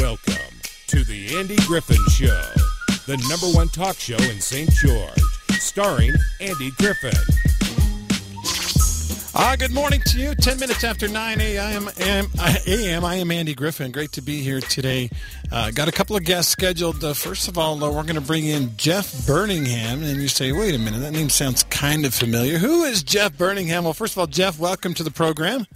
Welcome to the Andy Griffin Show, the number one talk show in St. George, starring Andy Griffin. Ah, good morning to you. 10 minutes after 9 a.m. a.m. I am Andy Griffin. Great to be here today. Uh, got a couple of guests scheduled. Uh, first of all, uh, we're going to bring in Jeff Burningham. And you say, wait a minute, that name sounds kind of familiar. Who is Jeff Burningham? Well, first of all, Jeff, welcome to the program.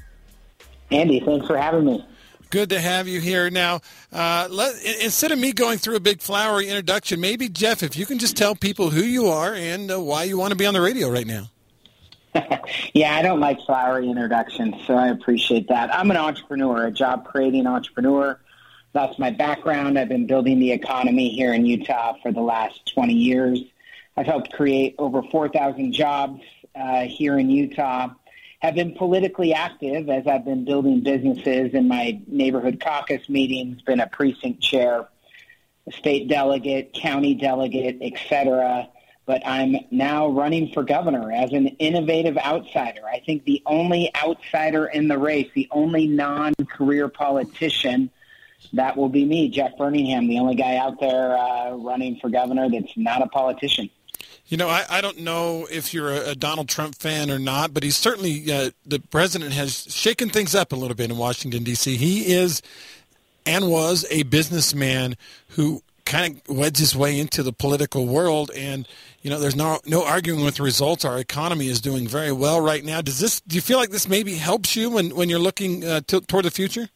Andy, thanks for having me. Good to have you here. Now, uh, let, instead of me going through a big flowery introduction, maybe, Jeff, if you can just tell people who you are and uh, why you want to be on the radio right now. yeah, I don't like flowery introductions, so I appreciate that. I'm an entrepreneur, a job creating entrepreneur. That's my background. I've been building the economy here in Utah for the last 20 years. I've helped create over 4,000 jobs uh, here in Utah. Have been politically active as I've been building businesses in my neighborhood caucus meetings, been a precinct chair, a state delegate, county delegate, etc but I'm now running for governor as an innovative outsider. I think the only outsider in the race, the only non-career politician, that will be me, Jeff Burningham, the only guy out there uh, running for governor that's not a politician. You know, I, I don't know if you're a, a Donald Trump fan or not, but he's certainly, uh, the president has shaken things up a little bit in Washington, D.C. He is and was a businessman who kind of wedged his way into the political world. And you know there's no no arguing with the results. Our economy is doing very well right now. Does this do you feel like this maybe helps you when when you're looking uh, t- toward the future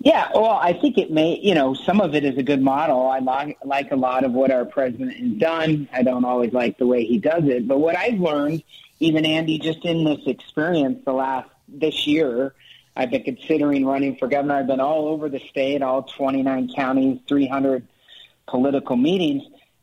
yeah well i think it may you know some of it is a good model i like like a lot of what our president has done i don't always like the way he does it but what i've learned even andy just in this experience the last this year I've been considering running for governor. I've been all over the state, all 29 counties, 300 political meetings.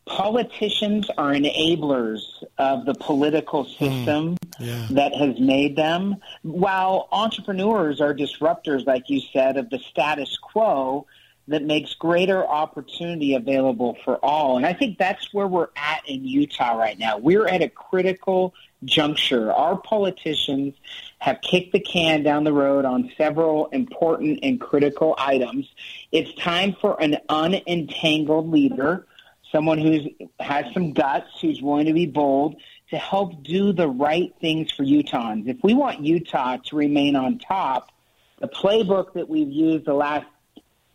Politicians are enablers of the political hmm. system mm, yeah. that has made them, while entrepreneurs are disruptors, like you said, of the status quo that makes greater opportunity available for all. And I think that's where we're at in Utah right now. We're at a critical juncture. Our politicians have kicked the can down the road on several important and critical items. It's time for an unentangled leader, someone who has some guts, who's willing to be bold, to help do the right things for Utahns. If we want Utah to remain on top, the playbook that we've used the last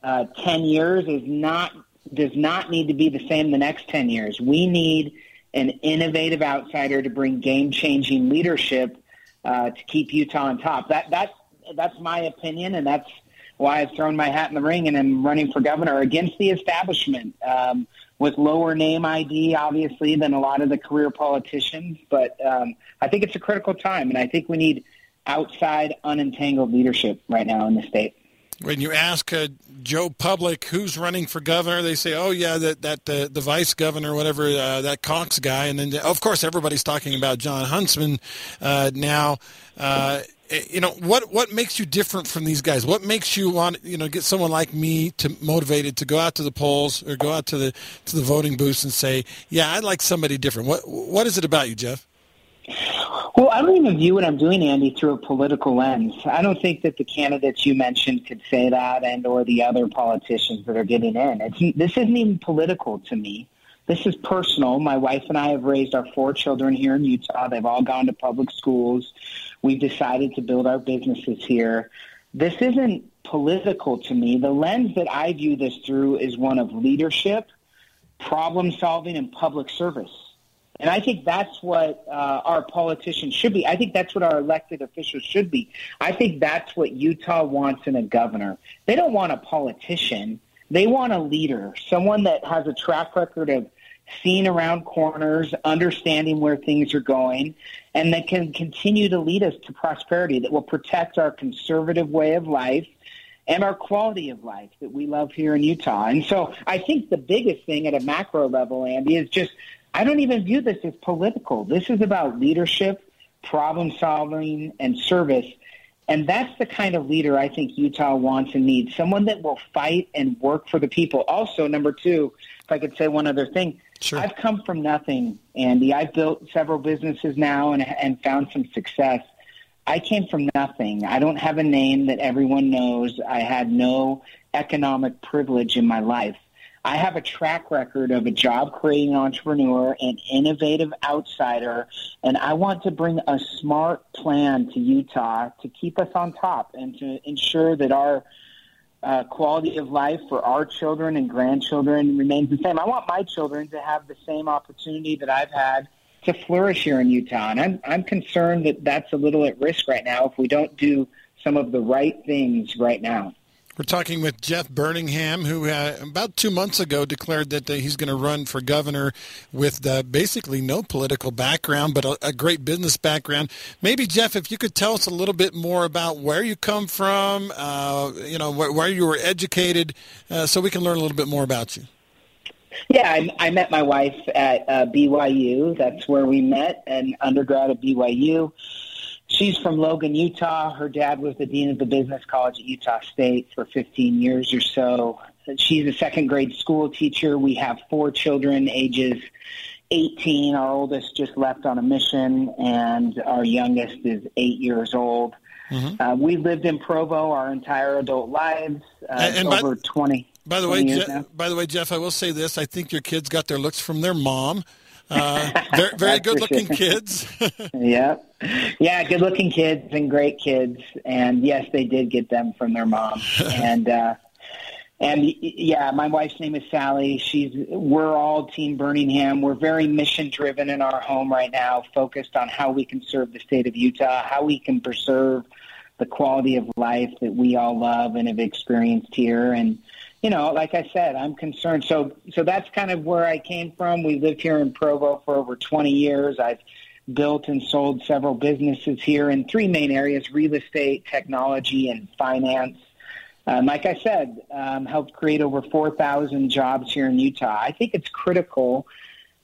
uh, 10 years is not does not need to be the same the next 10 years. We need an innovative outsider to bring game-changing leadership uh, to keep Utah on top. That that's that's my opinion, and that's why I've thrown my hat in the ring and am running for governor against the establishment um, with lower name ID, obviously, than a lot of the career politicians. But um, I think it's a critical time, and I think we need outside, unentangled leadership right now in the state. When you ask uh, Joe Public who's running for governor, they say, "Oh yeah, that that uh, the vice governor, whatever uh, that Cox guy," and then of course everybody's talking about Jon Huntsman uh, now. Uh, you know what what makes you different from these guys? What makes you want you know get someone like me to motivated to go out to the polls or go out to the to the voting booths and say, "Yeah, I'd like somebody different." What what is it about you, Jeff? Well, I don't even view what I'm doing, Andy, through a political lens. I don't think that the candidates you mentioned could say that, and or the other politicians that are getting in. It's, this isn't even political to me. This is personal. My wife and I have raised our four children here in Utah. They've all gone to public schools. We've decided to build our businesses here. This isn't political to me. The lens that I view this through is one of leadership, problem solving, and public service. And I think that's what uh, our politicians should be. I think that's what our elected officials should be. I think that's what Utah wants in a governor. They don't want a politician. They want a leader, someone that has a track record of seeing around corners, understanding where things are going, and that can continue to lead us to prosperity, that will protect our conservative way of life and our quality of life that we love here in Utah. And so I think the biggest thing at a macro level, Andy, is just I don't even view this as political. This is about leadership, problem solving, and service. And that's the kind of leader I think Utah wants and needs. Someone that will fight and work for the people. Also, number two, if I could say one other thing, sure. I've come from nothing, Andy. I've built several businesses now and, and found some success. I came from nothing. I don't have a name that everyone knows. I had no economic privilege in my life. I have a track record of a job creating entrepreneur, an innovative outsider, and I want to bring a smart plan to Utah to keep us on top and to ensure that our uh, quality of life for our children and grandchildren remains the same. I want my children to have the same opportunity that I've had to flourish here in Utah, and I'm I'm concerned that that's a little at risk right now if we don't do some of the right things right now. We're talking with Jeff Burningham, who uh, about two months ago declared that uh, he's going to run for governor with uh, basically no political background, but a, a, great business background. Maybe, Jeff, if you could tell us a little bit more about where you come from, uh, you know, where, where, you were educated, uh, so we can learn a little bit more about you. Yeah, I, I met my wife at uh, BYU. That's where we met, an undergrad at BYU. She's from Logan, Utah. Her dad was the dean of the business college at Utah State for 15 years or so. She's a second grade school teacher. We have four children, ages 18. Our oldest just left on a mission, and our youngest is eight years old. Mm-hmm. Uh, we lived in Provo our entire adult lives, uh, and, and over by, 20. By the way, Je- by the way, Jeff, I will say this: I think your kids got their looks from their mom. Uh, very, very good looking sure. kids. yeah. Yeah, good looking kids and great kids. And yes, they did get them from their mom. and, uh, and yeah, my wife's name is Sally. She's, we're all Team Burningham. We're very mission driven in our home right now, focused on how we can serve the state of Utah, how we can preserve the quality of life that we all love and have experienced here. And, you know, like I said, I'm concerned. So, so that's kind of where I came from. We lived here in Provo for over 20 years. I've built and sold several businesses here in three main areas: real estate, technology, and finance. Um, like I said, um, helped create over 4,000 jobs here in Utah. I think it's critical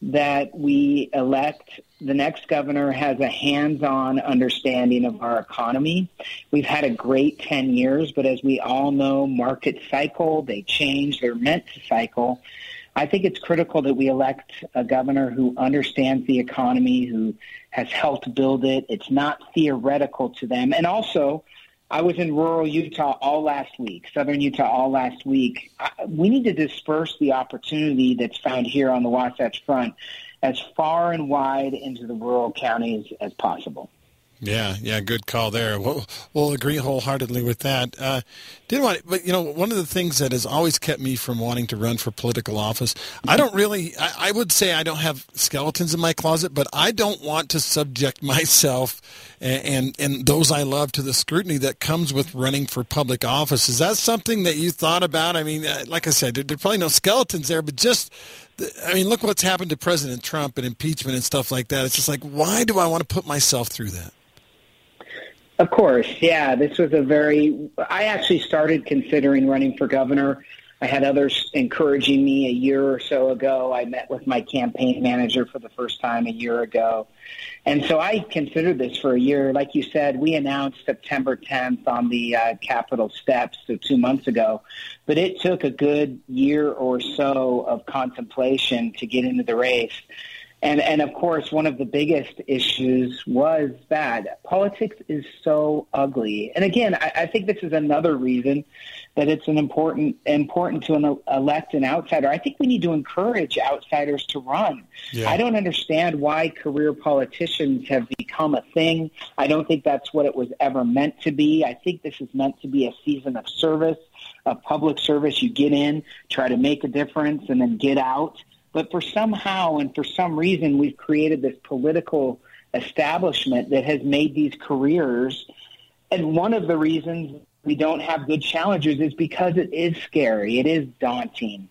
that we elect the next governor has a hands-on understanding of our economy. We've had a great 10 years, but as we all know, markets cycle, they change, they're meant to cycle. I think it's critical that we elect a governor who understands the economy, who has helped build it. It's not theoretical to them. And also, I was in rural Utah all last week, southern Utah all last week. We need to disperse the opportunity that's found here on the Wasatch Front as far and wide into the rural counties as possible. Yeah, yeah, good call there. We'll, we'll agree wholeheartedly with that. Uh, did want, but you know, one of the things that has always kept me from wanting to run for political office, I don't really, I, I would say I don't have skeletons in my closet, but I don't want to subject myself and, and, and those I love to the scrutiny that comes with running for public office. Is that something that you thought about? I mean, uh, like I said, there, there's probably no skeletons there, but just I mean, look what's happened to President Trump and impeachment and stuff like that. It's just like, why do I want to put myself through that? Of course, yeah. This was a very. I actually started considering running for governor. I had others encouraging me a year or so ago. I met with my campaign manager for the first time a year ago. And so I considered this for a year. Like you said, we announced September 10th on the uh, Capitol steps, so two months ago. But it took a good year or so of contemplation to get into the race. And, and of course, one of the biggest issues was that politics is so ugly. And again, I, I think this is another reason that it's an important important to an, elect an outsider. I think we need to encourage outsiders to run. Yeah. I don't understand why career politicians have become a thing. I don't think that's what it was ever meant to be. I think this is meant to be a season of service, of public service. You get in, try to make a difference, and then get out. But for somehow and for some reason, we've created this political establishment that has made these careers. And one of the reasons we don't have good challengers is because it is scary. It is daunting.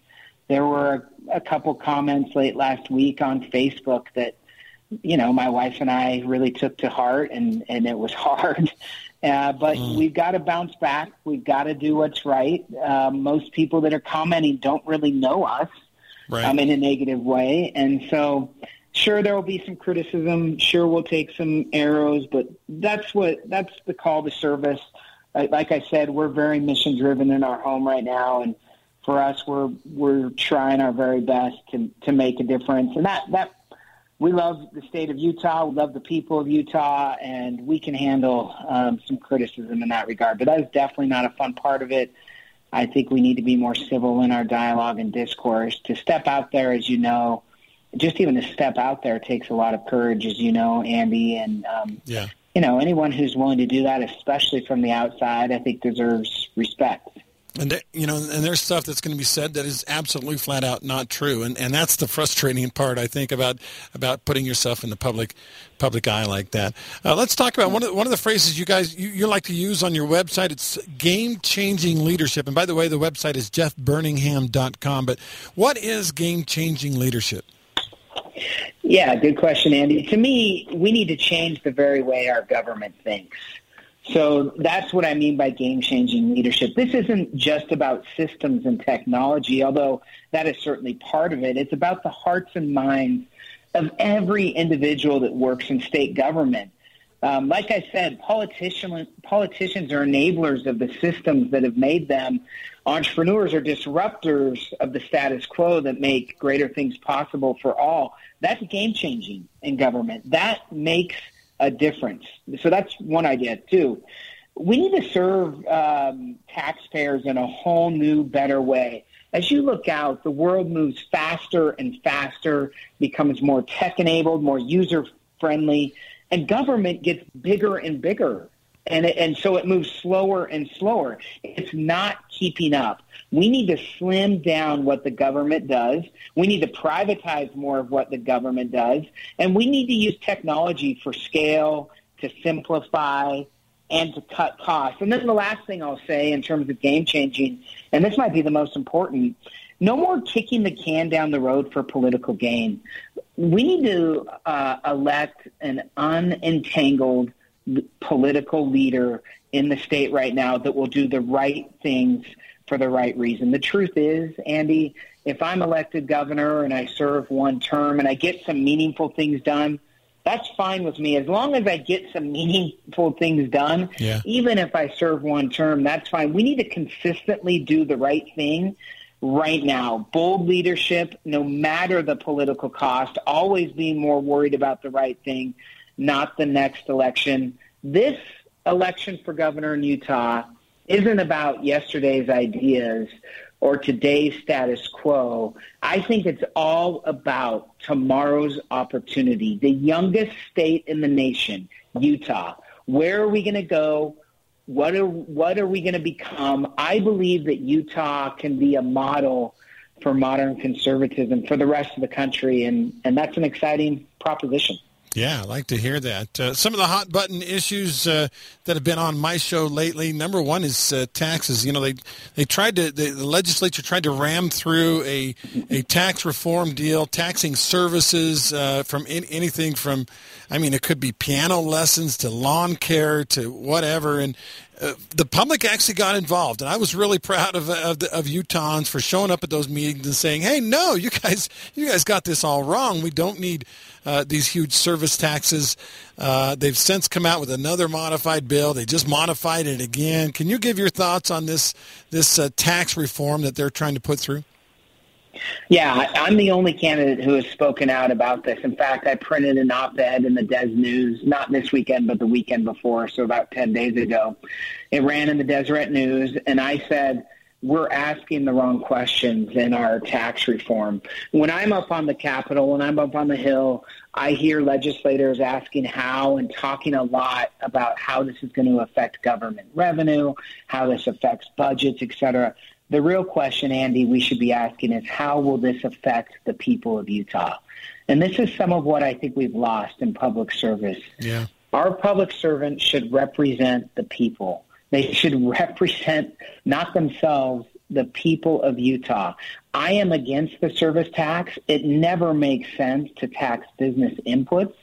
There were a couple comments late last week on Facebook that, you know, my wife and I really took to heart, and, and it was hard. Uh, but mm. we've got to bounce back. We've got to do what's right. Uh, most people that are commenting don't really know us right. um, in a negative way. And so, sure, there will be some criticism. Sure, we'll take some arrows, but that's what that's the call to service. Like I said, we're very mission driven in our home right now, and for us, we're we're trying our very best to to make a difference. And that that we love the state of Utah. We love the people of Utah, and we can handle um, some criticism in that regard. But that is definitely not a fun part of it. I think we need to be more civil in our dialogue and discourse. To step out there, as you know, just even to step out there takes a lot of courage, as you know, Andy. And um, yeah, you know, anyone who's willing to do that, especially from the outside, I think deserves respect. And you know, and there's stuff that's going to be said that is absolutely flat out not true, and and that's the frustrating part I think about about putting yourself in the public public eye like that. Uh, let's talk about one of the, one of the phrases you guys you, you like to use on your website. It's game changing leadership, and by the way, the website is jeffburningham.com. But what is game changing leadership? Yeah, good question, Andy. To me, we need to change the very way our government thinks. So that's what I mean by game changing leadership. This isn't just about systems and technology, although that is certainly part of it. It's about the hearts and minds of every individual that works in state government. Um, like I said, politician, politicians are enablers of the systems that have made them. Entrepreneurs are disruptors of the status quo that make greater things possible for all. That's game changing in government. That makes a difference. So that's one idea too. We need to serve um, taxpayers in a whole new, better way. As you look out, the world moves faster and faster, becomes more tech enabled, more user friendly, and government gets bigger and bigger and it, and so it moves slower and slower. It's not keeping up. We need to slim down what the government does. We need to privatize more of what the government does, and we need to use technology for scale to simplify and to cut costs. And then the last thing I'll say in terms of game changing, and this might be the most important, no more kicking the can down the road for political gain. We need to uh, elect an unentangled political leader in the state right now that will do the right things for the right reason. The truth is, Andy, if I'm elected governor and I serve one term and I get some meaningful things done, that's fine with me. As long as I get some meaningful things done, yeah. even if I serve one term, that's fine. We need to consistently do the right thing right now. Bold leadership, no matter the political cost, always being more worried about the right thing not the next election. This election for governor in Utah isn't about yesterday's ideas or today's status quo. I think it's all about tomorrow's opportunity. The youngest state in the nation, Utah. Where are we going to go? What are what are we going to become? I believe that Utah can be a model for modern conservatism for the rest of the country, and, and that's an exciting proposition. Yeah, I like to hear that. Uh, some of the hot button issues uh, that have been on my show lately. Number one is uh, taxes. You know, they they tried to the, the, legislature tried to ram through a a tax reform deal, taxing services uh, from in, anything from, I mean, it could be piano lessons to lawn care to whatever, and uh, the public actually got involved, and I was really proud of of, the, of Utahns for showing up at those meetings and saying, "Hey, no, you guys, you guys got this all wrong. We don't need uh, these huge service taxes." Uh, they've since come out with another modified bill. They just modified it again. Can you give your thoughts on this this uh, tax reform that they're trying to put through? Yeah, I'm the only candidate who has spoken out about this. In fact, I printed an op-ed in the Des News, not this weekend, but the weekend before, so about 10 days ago. It ran in the Deseret News, and I said, we're asking the wrong questions in our tax reform. When I'm up on the Capitol, when I'm up on the Hill, I hear legislators asking how and talking a lot about how this is going to affect government revenue, how this affects budgets, et cetera. The real question, Andy, we should be asking is how will this affect the people of Utah? And this is some of what I think we've lost in public service. Yeah. Our public servants should represent the people. They should represent not themselves, the people of Utah. I am against the service tax. It never makes sense to tax business inputs.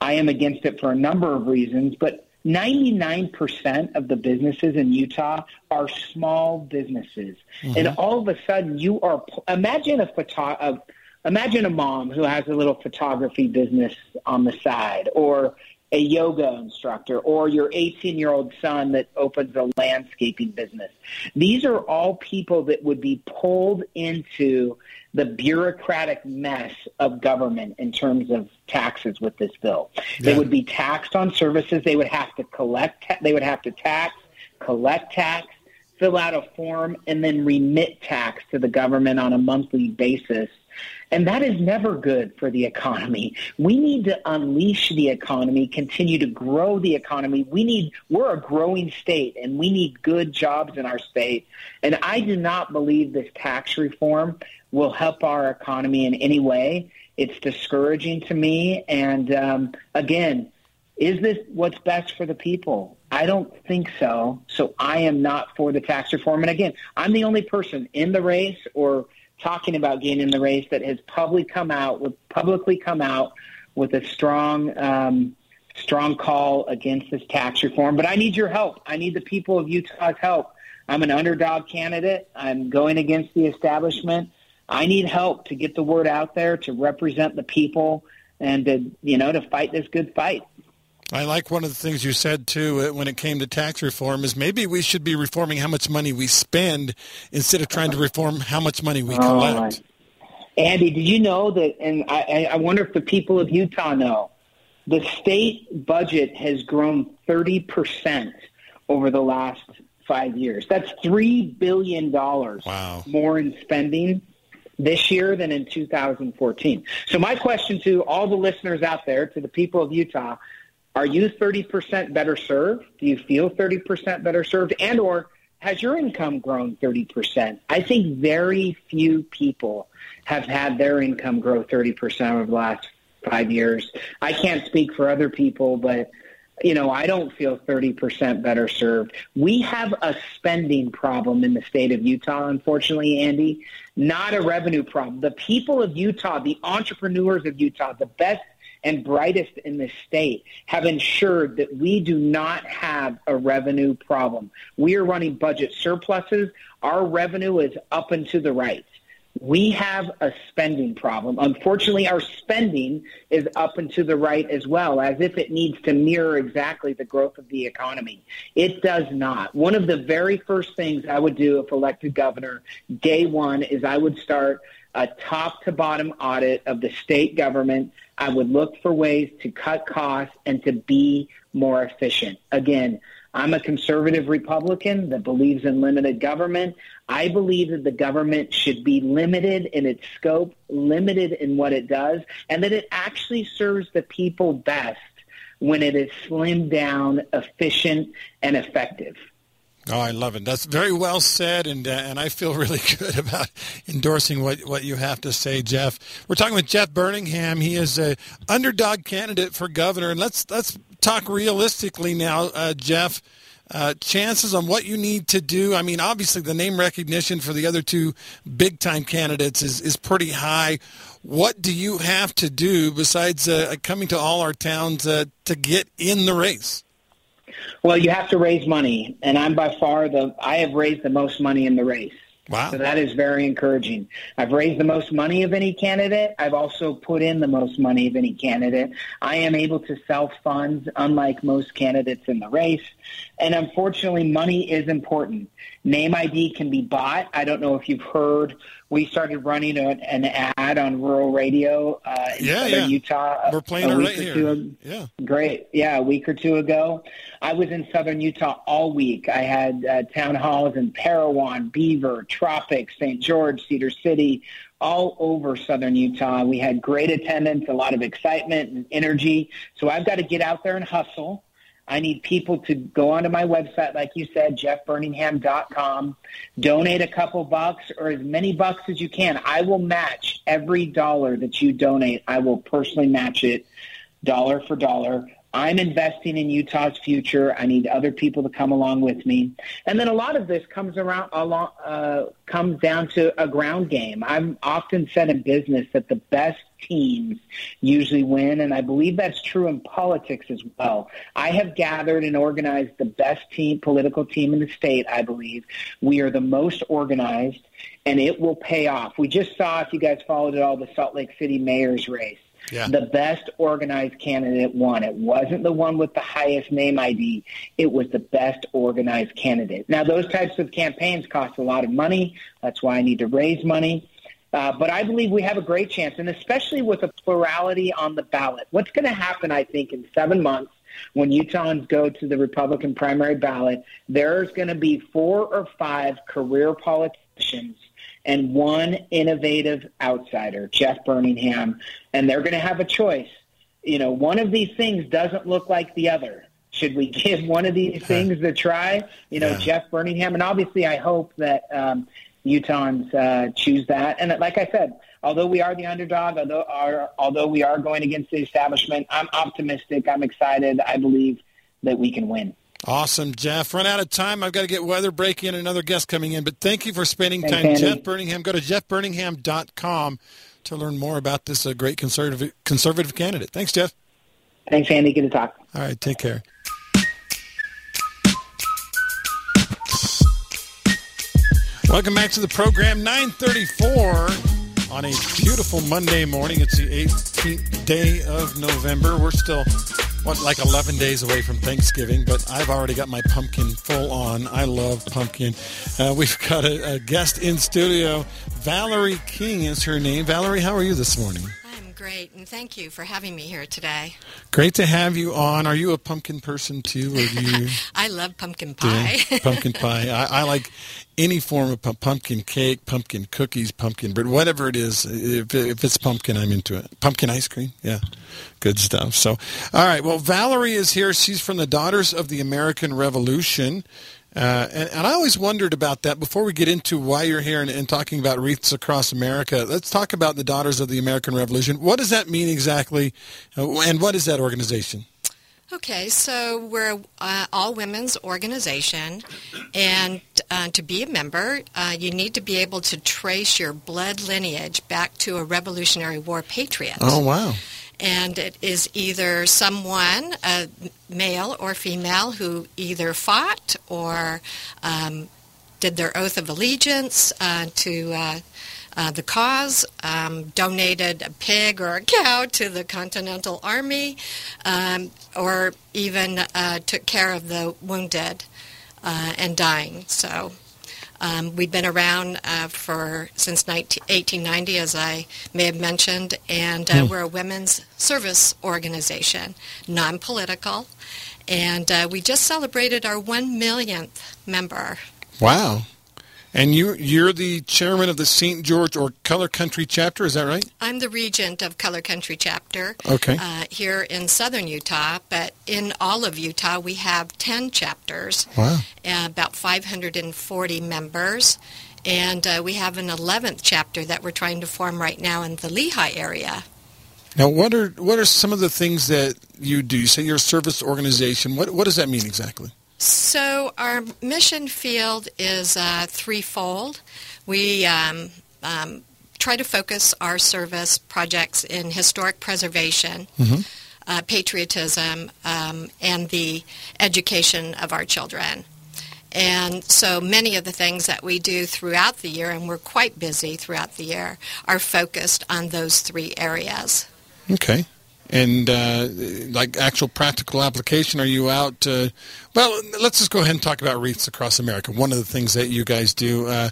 I am against it for a number of reasons, but 99% of the businesses in Utah are small businesses. Mm-hmm. And all of a sudden you are imagine a photo imagine a mom who has a little photography business on the side or a yoga instructor or your 18 year old son that opens a landscaping business. These are all people that would be pulled into the bureaucratic mess of government in terms of taxes with this bill. Yeah. They would be taxed on services. They would have to collect, they would have to tax, collect tax, fill out a form, and then remit tax to the government on a monthly basis and that is never good for the economy. We need to unleash the economy, continue to grow the economy. We need, we're a growing state and we need good jobs in our state. And I do not believe this tax reform will help our economy in any way. It's discouraging to me. And um, again, is this what's best for the people? I don't think so. So I am not for the tax reform. And again, I'm the only person in the race or talking about getting in the race that has publicly come out with publicly come out with a strong um, strong call against this tax reform. But I need your help. I need the people of Utah's help. I'm an underdog candidate. I'm going against the establishment. I need help to get the word out there, to represent the people, and to you know to fight this good fight. I like one of the things you said too uh, when it came to tax reform is maybe we should be reforming how much money we spend instead of trying to reform how much money we collect. Oh, Andy, did you know that? And I, I wonder if the people of Utah know the state budget has grown thirty percent over the last five years. That's three billion dollars wow. more in spending this year than in 2014. So my question to all the listeners out there, to the people of Utah, are you 30% better served? Do you feel 30% better served? And or has your income grown 30%? I think very few people have had their income grow 30% over the last five years. I can't speak for other people, but you know, I don't feel 30% better served. We have a spending problem in the state of Utah, unfortunately, Andy, not a revenue problem. The people of Utah, the entrepreneurs of Utah, the best and brightest in the state have ensured that we do not have a revenue problem. We are running budget surpluses. Our revenue is up and to the right. We have a spending problem. Unfortunately, our spending is up and to the right as well, as if it needs to mirror exactly the growth of the economy. It does not. One of the very first things I would do if elected governor, day one, is I would start a top to bottom audit of the state government. I would look for ways to cut costs and to be more efficient. Again, I'm a conservative Republican that believes in limited government. I believe that the government should be limited in its scope, limited in what it does, and that it actually serves the people best when it is slimmed down, efficient, and effective. Oh, I love it. That's very well said, and uh, and I feel really good about endorsing what, what you have to say, Jeff. We're talking with Jeff Burningham. He is a underdog candidate for governor, and let's let's talk realistically now, uh, Jeff. Uh, chances on what you need to do. I mean, obviously, the name recognition for the other two big time candidates is, is pretty high. What do you have to do besides uh, coming to all our towns uh, to get in the race? Well, you have to raise money, and I'm by far the I have raised the most money in the race. Wow. So that is very encouraging. I've raised the most money of any candidate. I've also put in the most money of any candidate. I am able to self fund, unlike most candidates in the race. And unfortunately, money is important. Name ID can be bought. I don't know if you've heard. We started running a, an ad on rural radio uh, in yeah, southern yeah. Utah. We're playing it right here. yeah. Great. Yeah, a week or two ago. I was in southern Utah all week. I had uh, town halls in Parowan, Beaver, Tropic, St. George, Cedar City, all over southern Utah. We had great attendance, a lot of excitement and energy. So I've got to get out there and hustle. I need people to go onto my website, like you said, jeffburningham.com, donate a couple bucks or as many bucks as you can. I will match every dollar that you donate. I will personally match it dollar for dollar. I'm investing in Utah's future. I need other people to come along with me. And then a lot of this comes around along uh, comes down to a ground game. I'm often said in business that the best teams usually win, and I believe that's true in politics as well. I have gathered and organized the best team, political team in the state. I believe we are the most organized, and it will pay off. We just saw, if you guys followed it all, the Salt Lake City mayor's race. Yeah. The best organized candidate won. It wasn't the one with the highest name ID. It was the best organized candidate. Now, those types of campaigns cost a lot of money. That's why I need to raise money. Uh, but I believe we have a great chance, and especially with a plurality on the ballot. What's going to happen, I think, in seven months when Utahns go to the Republican primary ballot, there's going to be four or five career politicians and one innovative outsider, Jeff Burningham, and they're going to have a choice. You know, one of these things doesn't look like the other. Should we give one of these things a try? You know, Yeah. Jeff Burningham, and obviously, I hope that um, Utahns uh, choose that. And like I said, although we are the underdog, although our, although we are going against the establishment, I'm optimistic. I'm excited. I believe that we can win. Awesome, Jeff. Run out of time. I've got to get weather break in, another guest coming in. But thank you for spending Thanks, time. Andy. Jeff Burningham. Go to jeffburningham.com to learn more about this uh, great conservative conservative candidate. Thanks, Jeff. Thanks, Andy. Good to talk. All right, take care. Welcome back to the program. 934 on a beautiful Monday morning. It's the 18th day of November. We're still, what, like 11 days away from Thanksgiving, but I've already got my pumpkin full on. I love pumpkin. Uh, we've got a, a guest in studio. Valerie King is her name. Valerie, how are you this morning? Great, and thank you for having me here today. Great to have you on. Are you a pumpkin person too, or do you? I love pumpkin pie. Yeah, pumpkin pie. I, I like any form of pu- pumpkin cake, pumpkin cookies, pumpkin bread, whatever it is. If, if it's pumpkin, I'm into it. Pumpkin ice cream, yeah, good stuff. So, all right. Well, Valerie is here. She's from the Daughters of the American Revolution. Uh, and, and I always wondered about that. Before we get into why you're here and, and talking about wreaths across America, let's talk about the Daughters of the American Revolution. What does that mean exactly, uh, and what is that organization? Okay, so we're uh, all women's organization, and uh, to be a member, uh, you need to be able to trace your blood lineage back to a Revolutionary War patriot. Oh, wow. And it is either someone, a male or female, who either fought or um, did their oath of allegiance uh, to uh, uh, the cause, um, donated a pig or a cow to the Continental Army, um, or even uh, took care of the wounded uh, and dying. So. Um, we've been around uh, for since 19, 1890, as I may have mentioned, and uh, we're a women's service organization, non-political, and uh, we just celebrated our one millionth member. Wow. And you, you're the chairman of the St. George or Color Country chapter, is that right? I'm the regent of Color Country chapter Okay. uh, here in southern Utah, but in all of Utah we have 10 chapters, Wow. uh, about 540 members, and uh, we have an 11th chapter that we're trying to form right now in the Lehi area. Now, what are what are some of the things that you do? You say you're a service organization. What what does that mean exactly? So our mission field is uh, threefold. We um, um, try to focus our service projects in historic preservation, uh, patriotism, um, and the education of our children. And so many of the things that we do throughout the year, and we're quite busy throughout the year, are focused on those three areas. Okay. And uh, like actual practical application, are you out? Uh, well, let's just go ahead and talk about wreaths across America. One of the things that you guys do, uh,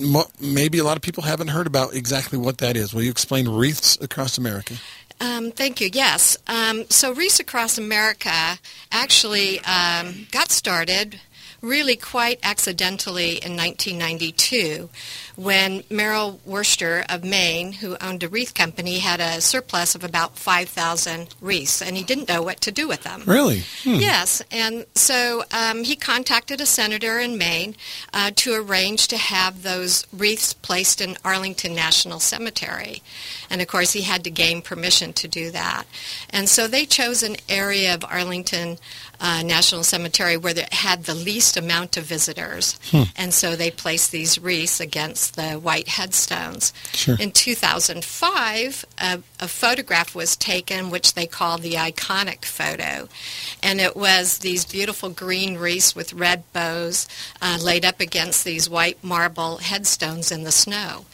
mo- maybe a lot of people haven't heard about exactly what that is. Will you explain wreaths across America? Um, thank you. Yes. Um, so Wreaths Across America actually um, got started really quite accidentally in 1992 when Morrill Worcester of Maine, who owned a wreath company, had a surplus of about 5,000 wreaths, and he didn't know what to do with them. Really? Hmm. Yes, and so um, he contacted a senator in Maine uh, to arrange to have those wreaths placed in Arlington National Cemetery. And of course, he had to gain permission to do that. And so they chose an area of Arlington uh, National Cemetery where it had the least amount of visitors. And so they placed these wreaths against the white headstones. Sure. In 2005, a, a photograph was taken, which they call the iconic photo. And it was these beautiful green wreaths with red bows uh, laid up against these white marble headstones in the snow.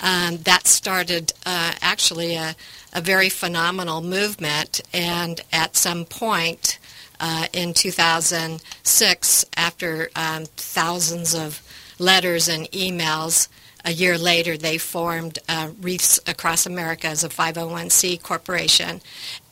um, that started uh, actually a, a very phenomenal movement. And at some point uh, in 2006, after um, thousands of letters and emails, a year later, they formed uh, Wreaths Across America as a 501c corporation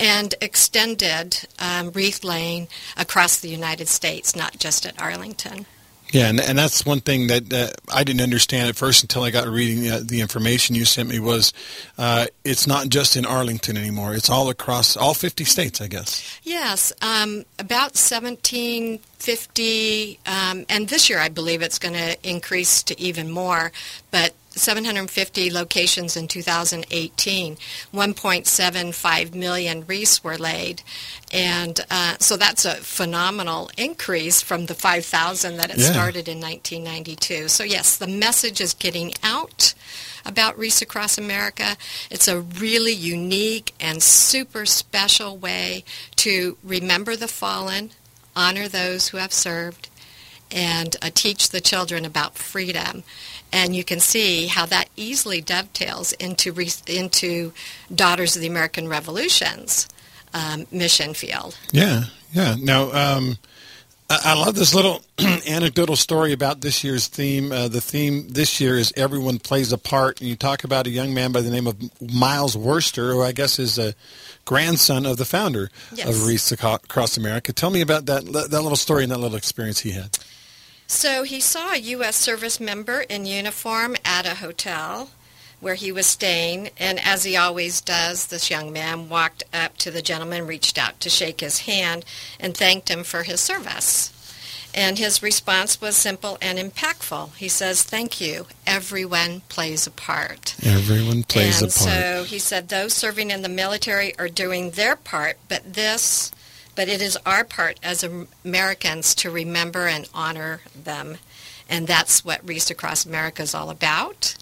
and extended um, wreath laying across the United States, not just at Arlington. Yeah, and, and that's one thing that uh, I didn't understand at first until I got reading uh, the information you sent me was uh, it's not just in Arlington anymore. It's all across all 50 states, I guess. Yes, um, about 1750, um, and this year I believe it's going to increase to even more, but 750 locations in 2018. 1.75 million wreaths were laid. And uh, so that's a phenomenal increase from the 5,000 that it Yeah. started in 1992. So, yes, the message is getting out about Wreaths Across America. It's a really unique and super special way to remember the fallen, honor those who have served, and uh, teach the children about freedom. And you can see how that easily dovetails into re- into Daughters of the American Revolution's um, mission field. Yeah, yeah. Now, um, I, I love this little anecdotal story about this year's theme. Uh, the theme this year is everyone plays a part, and you talk about a young man by the name of Miles Worcester, who I guess is a grandson of the founder Yes. of Aco- Across America. Tell me about that that little story and that little experience he had. So he saw a U.S. service member in uniform at a hotel where he was staying, and as he always does, this young man walked up to the gentleman, reached out to shake his hand, and thanked him for his service. And his response was simple and impactful. He says, Thank you. Everyone plays a part. Everyone plays and a part. And so he said those serving in the military are doing their part, but this, but it is our part as Americans to remember and honor them. And that's what Wreaths Across America is all about.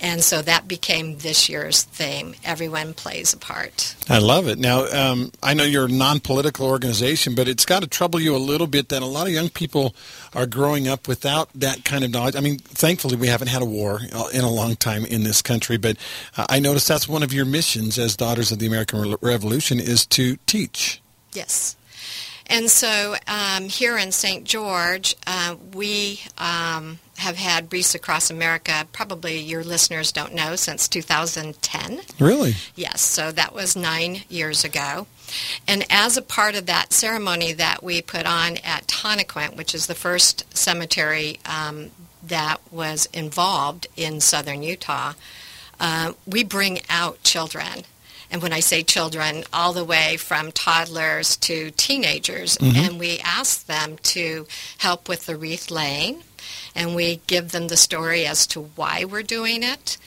And so that became this year's theme. Everyone plays a part. I love it. Now, um, I know you're a non-political organization, but it's got to trouble you a little bit that a lot of young people are growing up without that kind of knowledge. I mean, thankfully, we haven't had a war in a long time in this country, but uh, I noticed that's one of your missions as Daughters of the American Re- Revolution is to teach. Yes. And so um, here in St. George, uh, we um, have had Wreaths Across America, probably your listeners don't know, since 2010. Really? Yes, so that was nine years ago. And as a part of that ceremony that we put on at Tonaquint, which is the first cemetery um, that was involved in southern Utah, uh, we bring out children. And when I say children, all the way from toddlers to teenagers, and we ask them to help with the wreath laying, and we give them the story as to why we're doing it.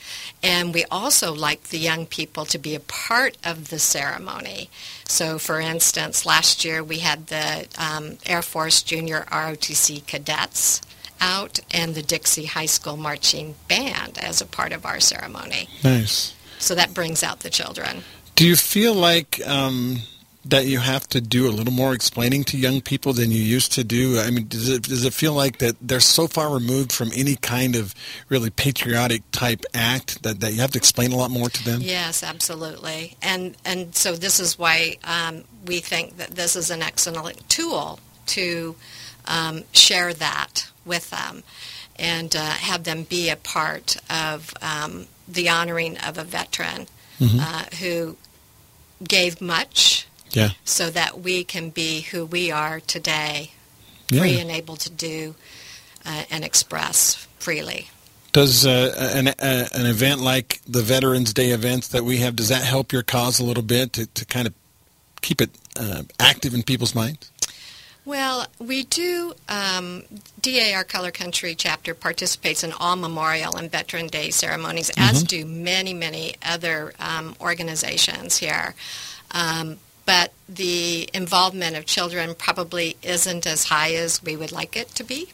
And we also like the young people to be a part of the ceremony. So, for instance, last year we had the um, Air Force Junior ROTC cadets out and the Dixie High School Marching Band as a part of our ceremony. Nice. So that brings out the children. Do you feel like um, that you have to do a little more explaining to young people than you used to do? I mean, does it does it feel like that they're so far removed from any kind of really patriotic type act that, that you have to explain a lot more to them? Yes, absolutely. And and so this is why um, we think that this is an excellent tool to um, share that with them and uh, have them be a part of um, the honoring of a veteran uh, who gave much Yeah. so that we can be who we are today, Yeah. free and able to do uh, and express freely. Does uh, an uh, an event like the Veterans Day events that we have does that help your cause a little bit to, to kind of keep it uh, active in people's minds? Well, we do. Um, DA Our Color Country chapter participates in all Memorial and Veteran Day ceremonies, as do many, many other um, organizations here. Um, but the involvement of children probably isn't as high as we would like it to be.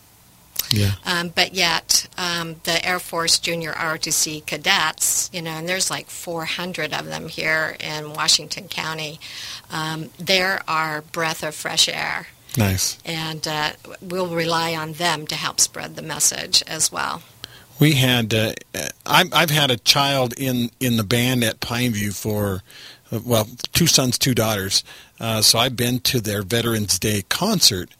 Yeah. Um, but yet, um, the Air Force Junior ROTC cadets, you know, and there's like 400 of them here in Washington County, um, they're our breath of fresh air Nice. and uh, we'll rely on them to help spread the message as well. We had uh, I've, I've had a child in in the band at Pineview for uh, well two sons two daughters uh, so I've been to their Veterans Day concert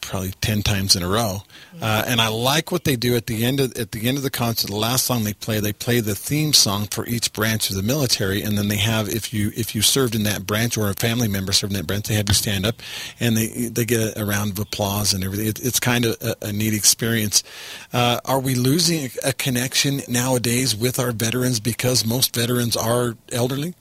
probably ten times in a row, uh, and I like what they do at the end of at the end of the concert. The last song they play, they play the theme song for each branch of the military, and then they have if you if you served in that branch or a family member served in that branch, they have you stand up, and they they get a, round of applause and everything. It, it's kind of a, a neat experience. Uh, are we losing a connection nowadays with our veterans because most veterans are elderly?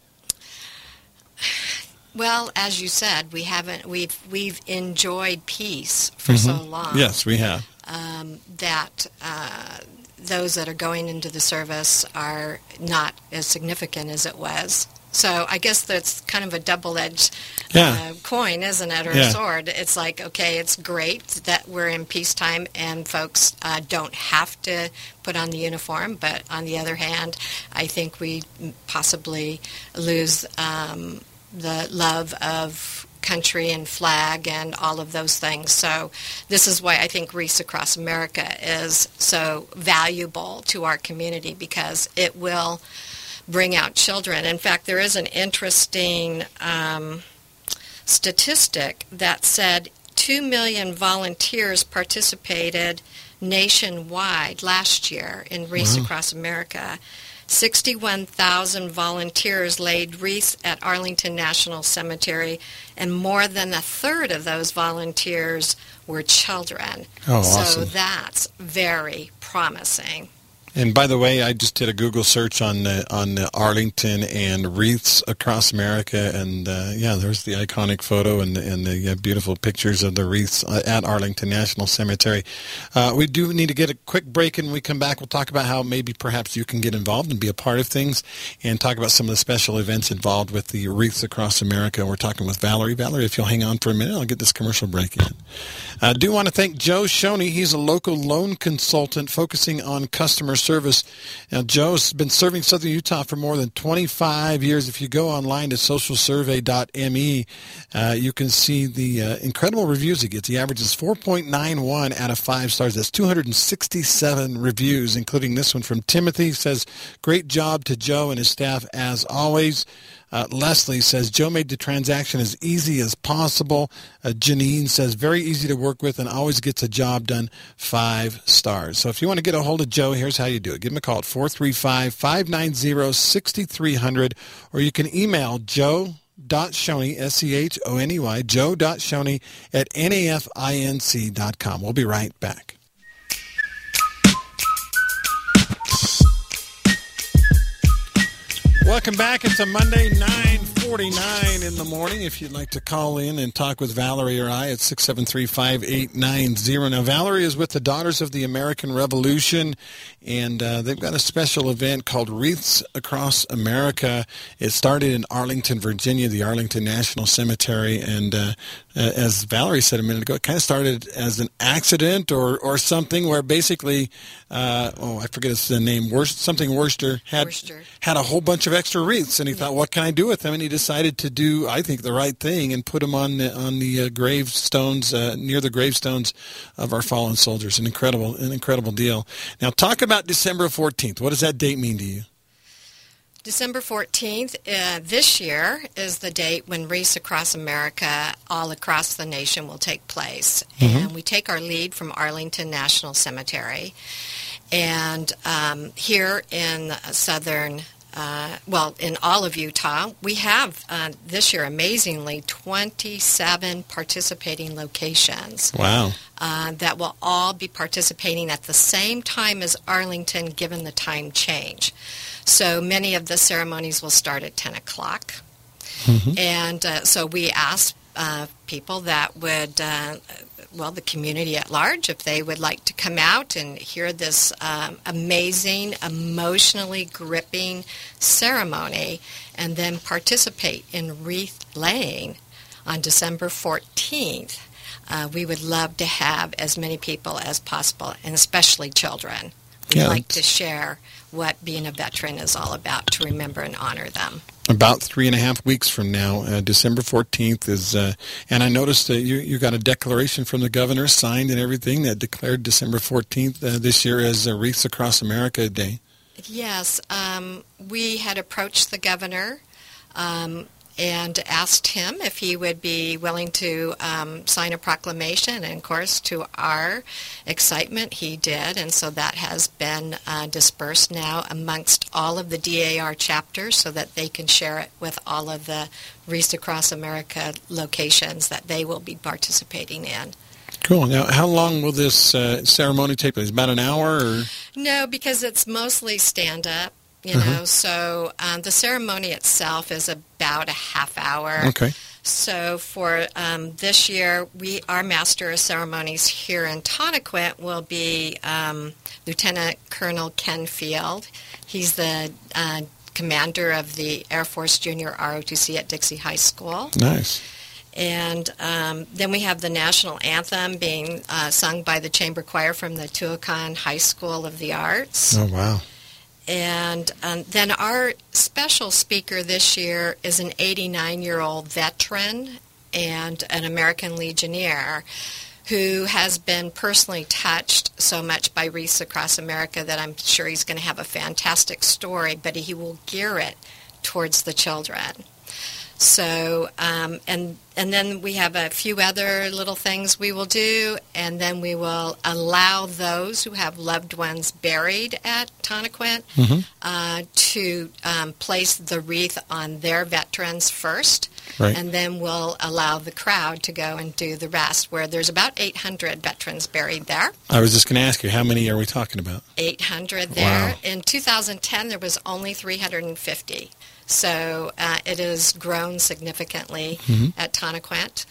Well, as you said, we haven't. We've we've enjoyed peace for mm-hmm. so long. Yes, we have. Um, that uh, those that are going into the service are not as significant as it was. So I guess that's kind of a double-edged yeah. uh, coin, isn't it, or yeah. sword? It's like, okay, it's great that we're in peacetime and folks uh, don't have to put on the uniform, but on the other hand, I think we possibly lose um, the love of country and flag and all of those things. So this is why I think Wreaths Across America is so valuable to our community because it will bring out children. In fact, there is an interesting um, statistic that said 2 million volunteers participated nationwide last year in Wreaths wow. Across America. 61,000 volunteers laid wreaths at Arlington National Cemetery, and more than a third of those volunteers were children. Oh, awesome. So that's very promising. And by the way, I just did a Google search on uh, on Arlington and wreaths across America, and uh, yeah, there's the iconic photo and and the beautiful pictures of the wreaths uh, at Arlington National Cemetery. Uh, we do need to get a quick break, and when we come back, we'll talk about how maybe perhaps you can get involved and be a part of things, and talk about some of the special events involved with the wreaths across America. We're talking with Valerie. Valerie, if you'll hang on for a minute, I'll get this commercial break in. I do want to thank Joe Schoney. He's a local loan consultant focusing on customer service. Now, Joe's been serving Southern Utah for more than 25 years. If you go online to socialsurvey.me, uh, you can see the uh, incredible reviews he gets. He averages 4.91 out of 5 stars. That's 267 reviews, including this one from Timothy. He says, great job to Joe and his staff as always. Uh, Leslie says Joe made the transaction as easy as possible. Uh, Janine says very easy to work with and always gets a job done. Five stars. So if you want to get a hold of Joe, here's how you do it. Give him a call at 435-590-6300 or you can email Joe dot Schoney, S-C-H-O-N-E-Y, joe dot Schoney at nafinc.com. We'll be right back. Welcome back. It's a Monday, 9.49 in the morning. If you'd like to call in and talk with Valerie or I, it's 673-5890. Now, Valerie is with the Daughters of the American Revolution, and uh, they've got a special event called Wreaths Across America. It started in Arlington, Virginia, the Arlington National Cemetery, and uh, as Valerie said a minute ago, it kind of started as an accident or, or something where basically, uh, oh, I forget the name, Worst, something Worcester had, Worcester. had a whole bunch of extra wreaths, and he yeah. thought, what can I do with them? And he decided to do, I think, the right thing and put them on the, on the uh, gravestones uh, near the gravestones of our fallen soldiers. An incredible, an incredible deal. Now, talk about December 14th. What does that date mean to you? December 14th uh, this year is the date when Wreaths Across America, all across the nation, will take place. Mm-hmm. And we take our lead from Arlington National Cemetery. And um, here in southern uh, well, in all of Utah. We have uh, this year, amazingly, 27 participating locations. Wow. Uh, that will all be participating at the same time as Arlington, given the time change. So many of the ceremonies will start at 10 o'clock. Mm-hmm. And uh, so we ask uh, people that would uh, well, the community at large, if they would like to come out and hear this um, amazing, emotionally gripping ceremony and then participate in wreath laying on December 14th. Uh, we would love to have as many people as possible, and especially children. we'd Yeah, like to share what being a veteran is all about to remember and honor them. About three and a half weeks from now, uh, December 14th is, uh, and I noticed that you, you got a declaration from the governor signed and everything that declared December 14th uh, this year as a Wreaths Across America Day. Yes, um, we had approached the governor um, and asked him if he would be willing to um, sign a proclamation. And of course, to our excitement, he did. And so that has been uh, dispersed now amongst all of the DAR chapters so that they can share it with all of the Wreaths Across America locations that they will be participating in. Cool. Now, how long will this uh, ceremony take place? About an hour? Or? No, because it's mostly stand up, you know. So um, the ceremony itself is about a half hour. Okay. So for um, this year, we our master of ceremonies here in Tonaquint will be um, Lieutenant Colonel Ken Field. He's the uh, commander of the Air Force Junior ROTC at Dixie High School. Nice. And um, then we have the national anthem being uh, sung by the chamber choir from the Tuacahn High School of the Arts. Oh, wow. And um, then our special speaker this year is an 89-year-old veteran and an American Legionnaire who has been personally touched so much by Wreaths Across America that I'm sure he's going to have a fantastic story, but he will gear it towards the children. So, um, and and then we have a few other little things we will do, and then we will allow those who have loved ones buried at Tonaquint uh, to um, place the wreath on their veterans first, Right. and then we'll allow the crowd to go and do the rest. Where there's about 800 veterans buried there. I was just going to ask you, how many are we talking about? 800 there. Wow. In 2010, there was only 350. So uh, it has grown significantly at Tonaquint.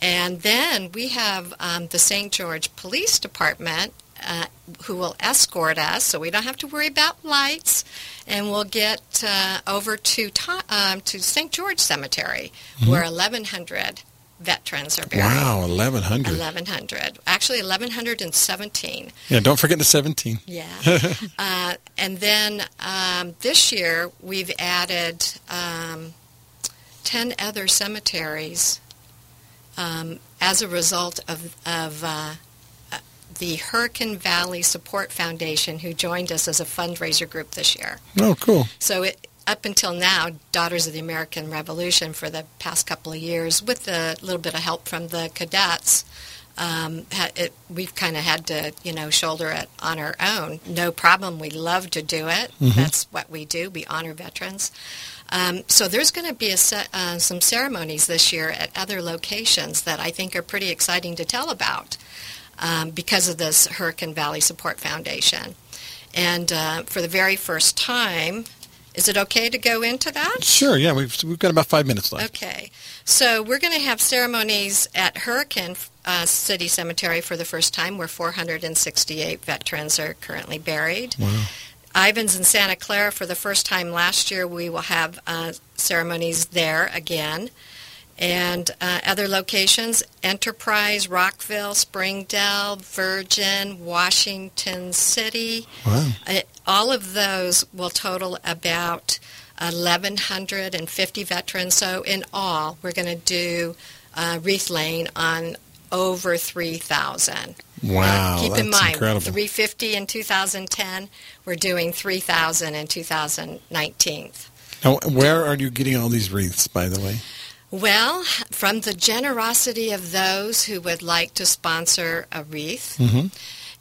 And then we have um, the St. George Police Department uh, who will escort us, so we don't have to worry about lights, and we'll get uh, over to to- um, to St. George Cemetery, where 1,100 veterans are buried. Wow, 1,100. 1,100. Actually, 1,117. Yeah, don't forget the 17. Yeah. uh, and then um, this year we've added um, 10 other cemeteries um, as a result of, of uh, uh, the Hurricane Valley Support Foundation, who joined us as a fundraiser group this year. Oh, cool. So it, up until now, Daughters of the American Revolution for the past couple of years, with a little bit of help from the cadets, um, ha- it, we've kind of had to, you know, shoulder it on our own. No problem. We love to do it. That's what we do. We honor veterans. Um, so there's going to be a se- uh, some ceremonies this year at other locations that I think are pretty exciting to tell about um, because of this Hurricane Valley Support Foundation. And uh, for the very first time, is it okay to go into that? Sure, yeah, we've, we've got about five minutes left. Okay. So we're going to have ceremonies at Hurricane uh, City Cemetery for the first time, where 468 veterans are currently buried. Wow. Ivins in Santa Clara for the first time last year. We will have uh, ceremonies there again. And uh, other locations, Enterprise, Rockville, Springdale, Virgin, Washington City. Wow. Uh, all of those will total about 1,150 veterans. So in all, we're going to do uh, wreath laying on over 3,000. Wow, Uh, keep that's in mind, incredible. 350 in 2010. We're doing 3,000 in 2019. Now, where are you getting all these wreaths, by the way? Well, from the generosity of those who would like to sponsor a wreath.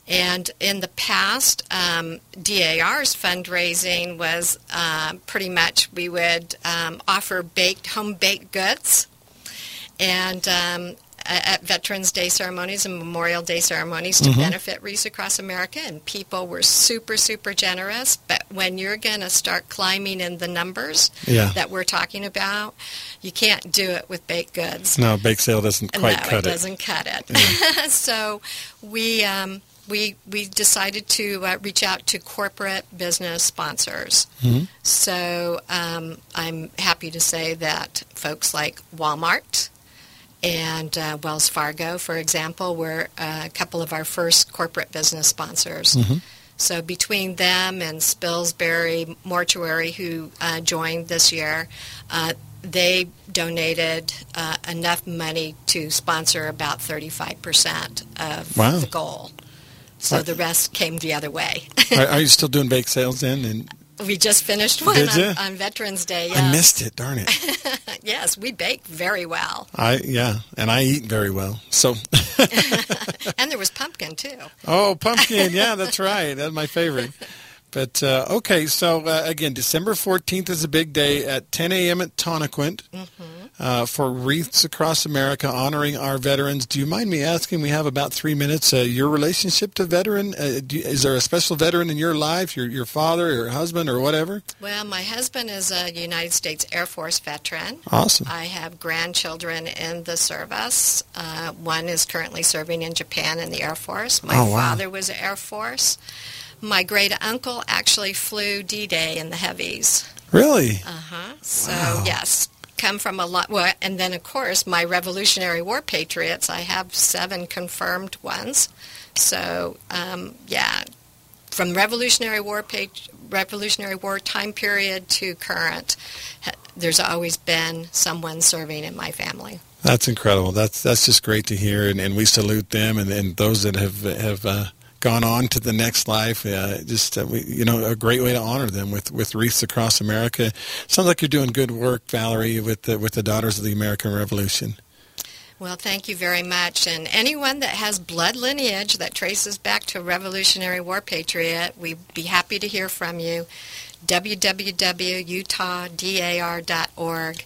And in the past, um, DAR's fundraising was uh, pretty much we would um, offer baked, home baked goods. And um, at Veterans Day ceremonies and Memorial Day ceremonies to benefit Wreaths Across America, and people were super, super generous. But when you're going to start climbing in the numbers Yeah. that we're talking about, you can't do it with baked goods. No, bake sale doesn't quite no, cut it it. doesn't cut it. so we um, we we decided to uh, reach out to corporate business sponsors. Mm-hmm. So um, I'm happy to say that folks like Walmart and uh, Wells Fargo, for example, were a couple of our first corporate business sponsors. Mm-hmm. So between them and Spilsbury Mortuary, who uh, joined this year, uh, they donated uh, enough money to sponsor about 35% of Wow. the goal. So the rest came the other way. are, are you still doing bake sales then? And we just finished one on, on Veterans Day. I missed it. Darn it. yes, we bake very well. I yeah, and I eat very well. So, And there was pumpkin, too. oh, pumpkin. Yeah, that's right. That's my favorite. But uh, okay, so uh, again, December 14th is a big day at 10 a.m. at Tonaquint uh, for Wreaths Across America honoring our veterans. Do you mind me asking? We have about three minutes. Uh, your relationship to veteran? Uh, do is there a special veteran in your life? Your your father, your husband, or whatever? Well, my husband is a United States Air Force veteran. Awesome. I have grandchildren in the service. Uh, one is currently serving in Japan in the Air Force. My Oh, wow. father was Air Force. My great uncle actually flew D-Day in the heavies. Really? Uh-huh. So yes, come from a lot. Well, and then of course my Revolutionary War patriots. I have seven confirmed ones. So um, yeah, from Revolutionary War pat- Revolutionary War time period to current, there's always been someone serving in my family. That's incredible. That's that's just great to hear, and, and we salute them and, and those that have have uh, gone on to the next life. Uh, just uh, we, you know, a great way to honor them with with wreaths across America. Sounds like you're doing good work, Valerie, with the, with the Daughters of the American Revolution. Well, thank you very much. And anyone that has blood lineage that traces back to a Revolutionary War patriot, we'd be happy to hear from you. www.utah.dar.org.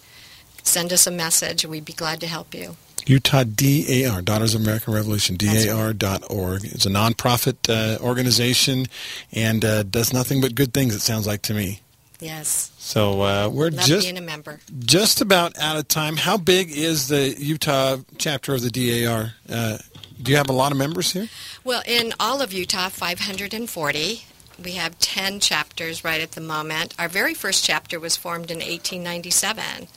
Send us a message. We'd be glad to help you. Utah DAR, Daughters of American Revolution, DAR.org. It's a nonprofit uh, organization and uh, does nothing but good things, it sounds like to me. Yes. So uh, we're Love just being a member. just about out of time. How big is the Utah chapter of the DAR? Uh, do you have a lot of members here? Well, in all of Utah, 540. We have 10 chapters right at the moment. Our very first chapter was formed in 1897.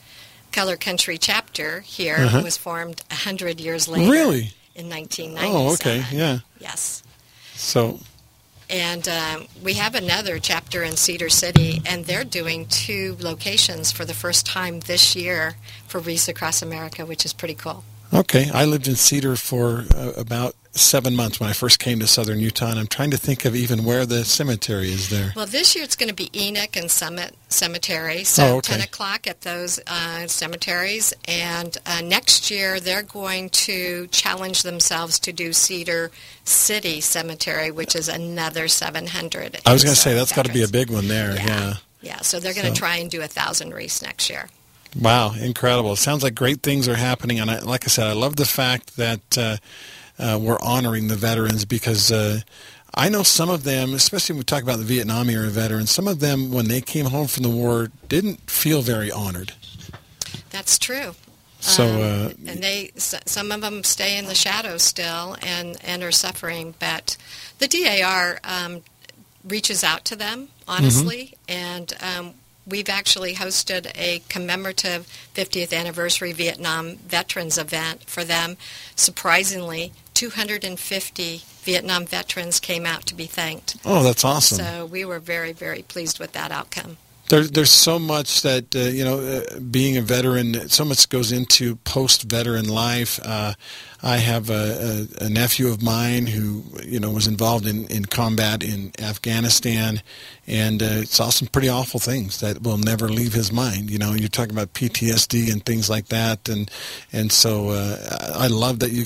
Color Country chapter here Uh-huh. was formed 100 years later. Really? In 1997. Oh, okay, yeah. Yes. So, And um, we have another chapter in Cedar City, and they're doing two locations for the first time this year for Wreaths Across America, which is pretty cool. okay, I lived in Cedar for uh, about seven months when I first came to southern Utah, and I'm trying to think of even where the cemetery is there. Well, this year it's going to be Enoch and Summit Cemetery, so Oh, okay. 10 o'clock at those uh, cemeteries. And uh, next year they're going to challenge themselves to do Cedar City Cemetery, which is another 700. I was going to say that's got to be a big one there. Yeah. Yeah. Yeah, so they're going to So- try and do a thousand wreaths next year. Wow, incredible! It Sounds like great things are happening, and I, like I said, I love the fact that uh, uh, we're honoring the veterans because uh, I know some of them, especially when we talk about the Vietnam era veterans, some of them when they came home from the war didn't feel very honored. That's true. So, Um, uh, and they some of them stay in the shadows still and and are suffering but the DAR um, reaches out to them honestly and um, we've actually hosted a commemorative 50th anniversary Vietnam veterans event for them surprisingly 250 Vietnam veterans came out to be thanked oh, that's awesome. so we were very very pleased with that outcome There, there's so much that uh, you know, uh, being a veteran, so much goes into post-veteran life. Uh, I have a, a, a nephew of mine who, you know, was involved in, in combat in Afghanistan, and uh, saw some pretty awful things that will never leave his mind. You know, you're talking about PTSD and things like that, and and so uh, I I love that you guys.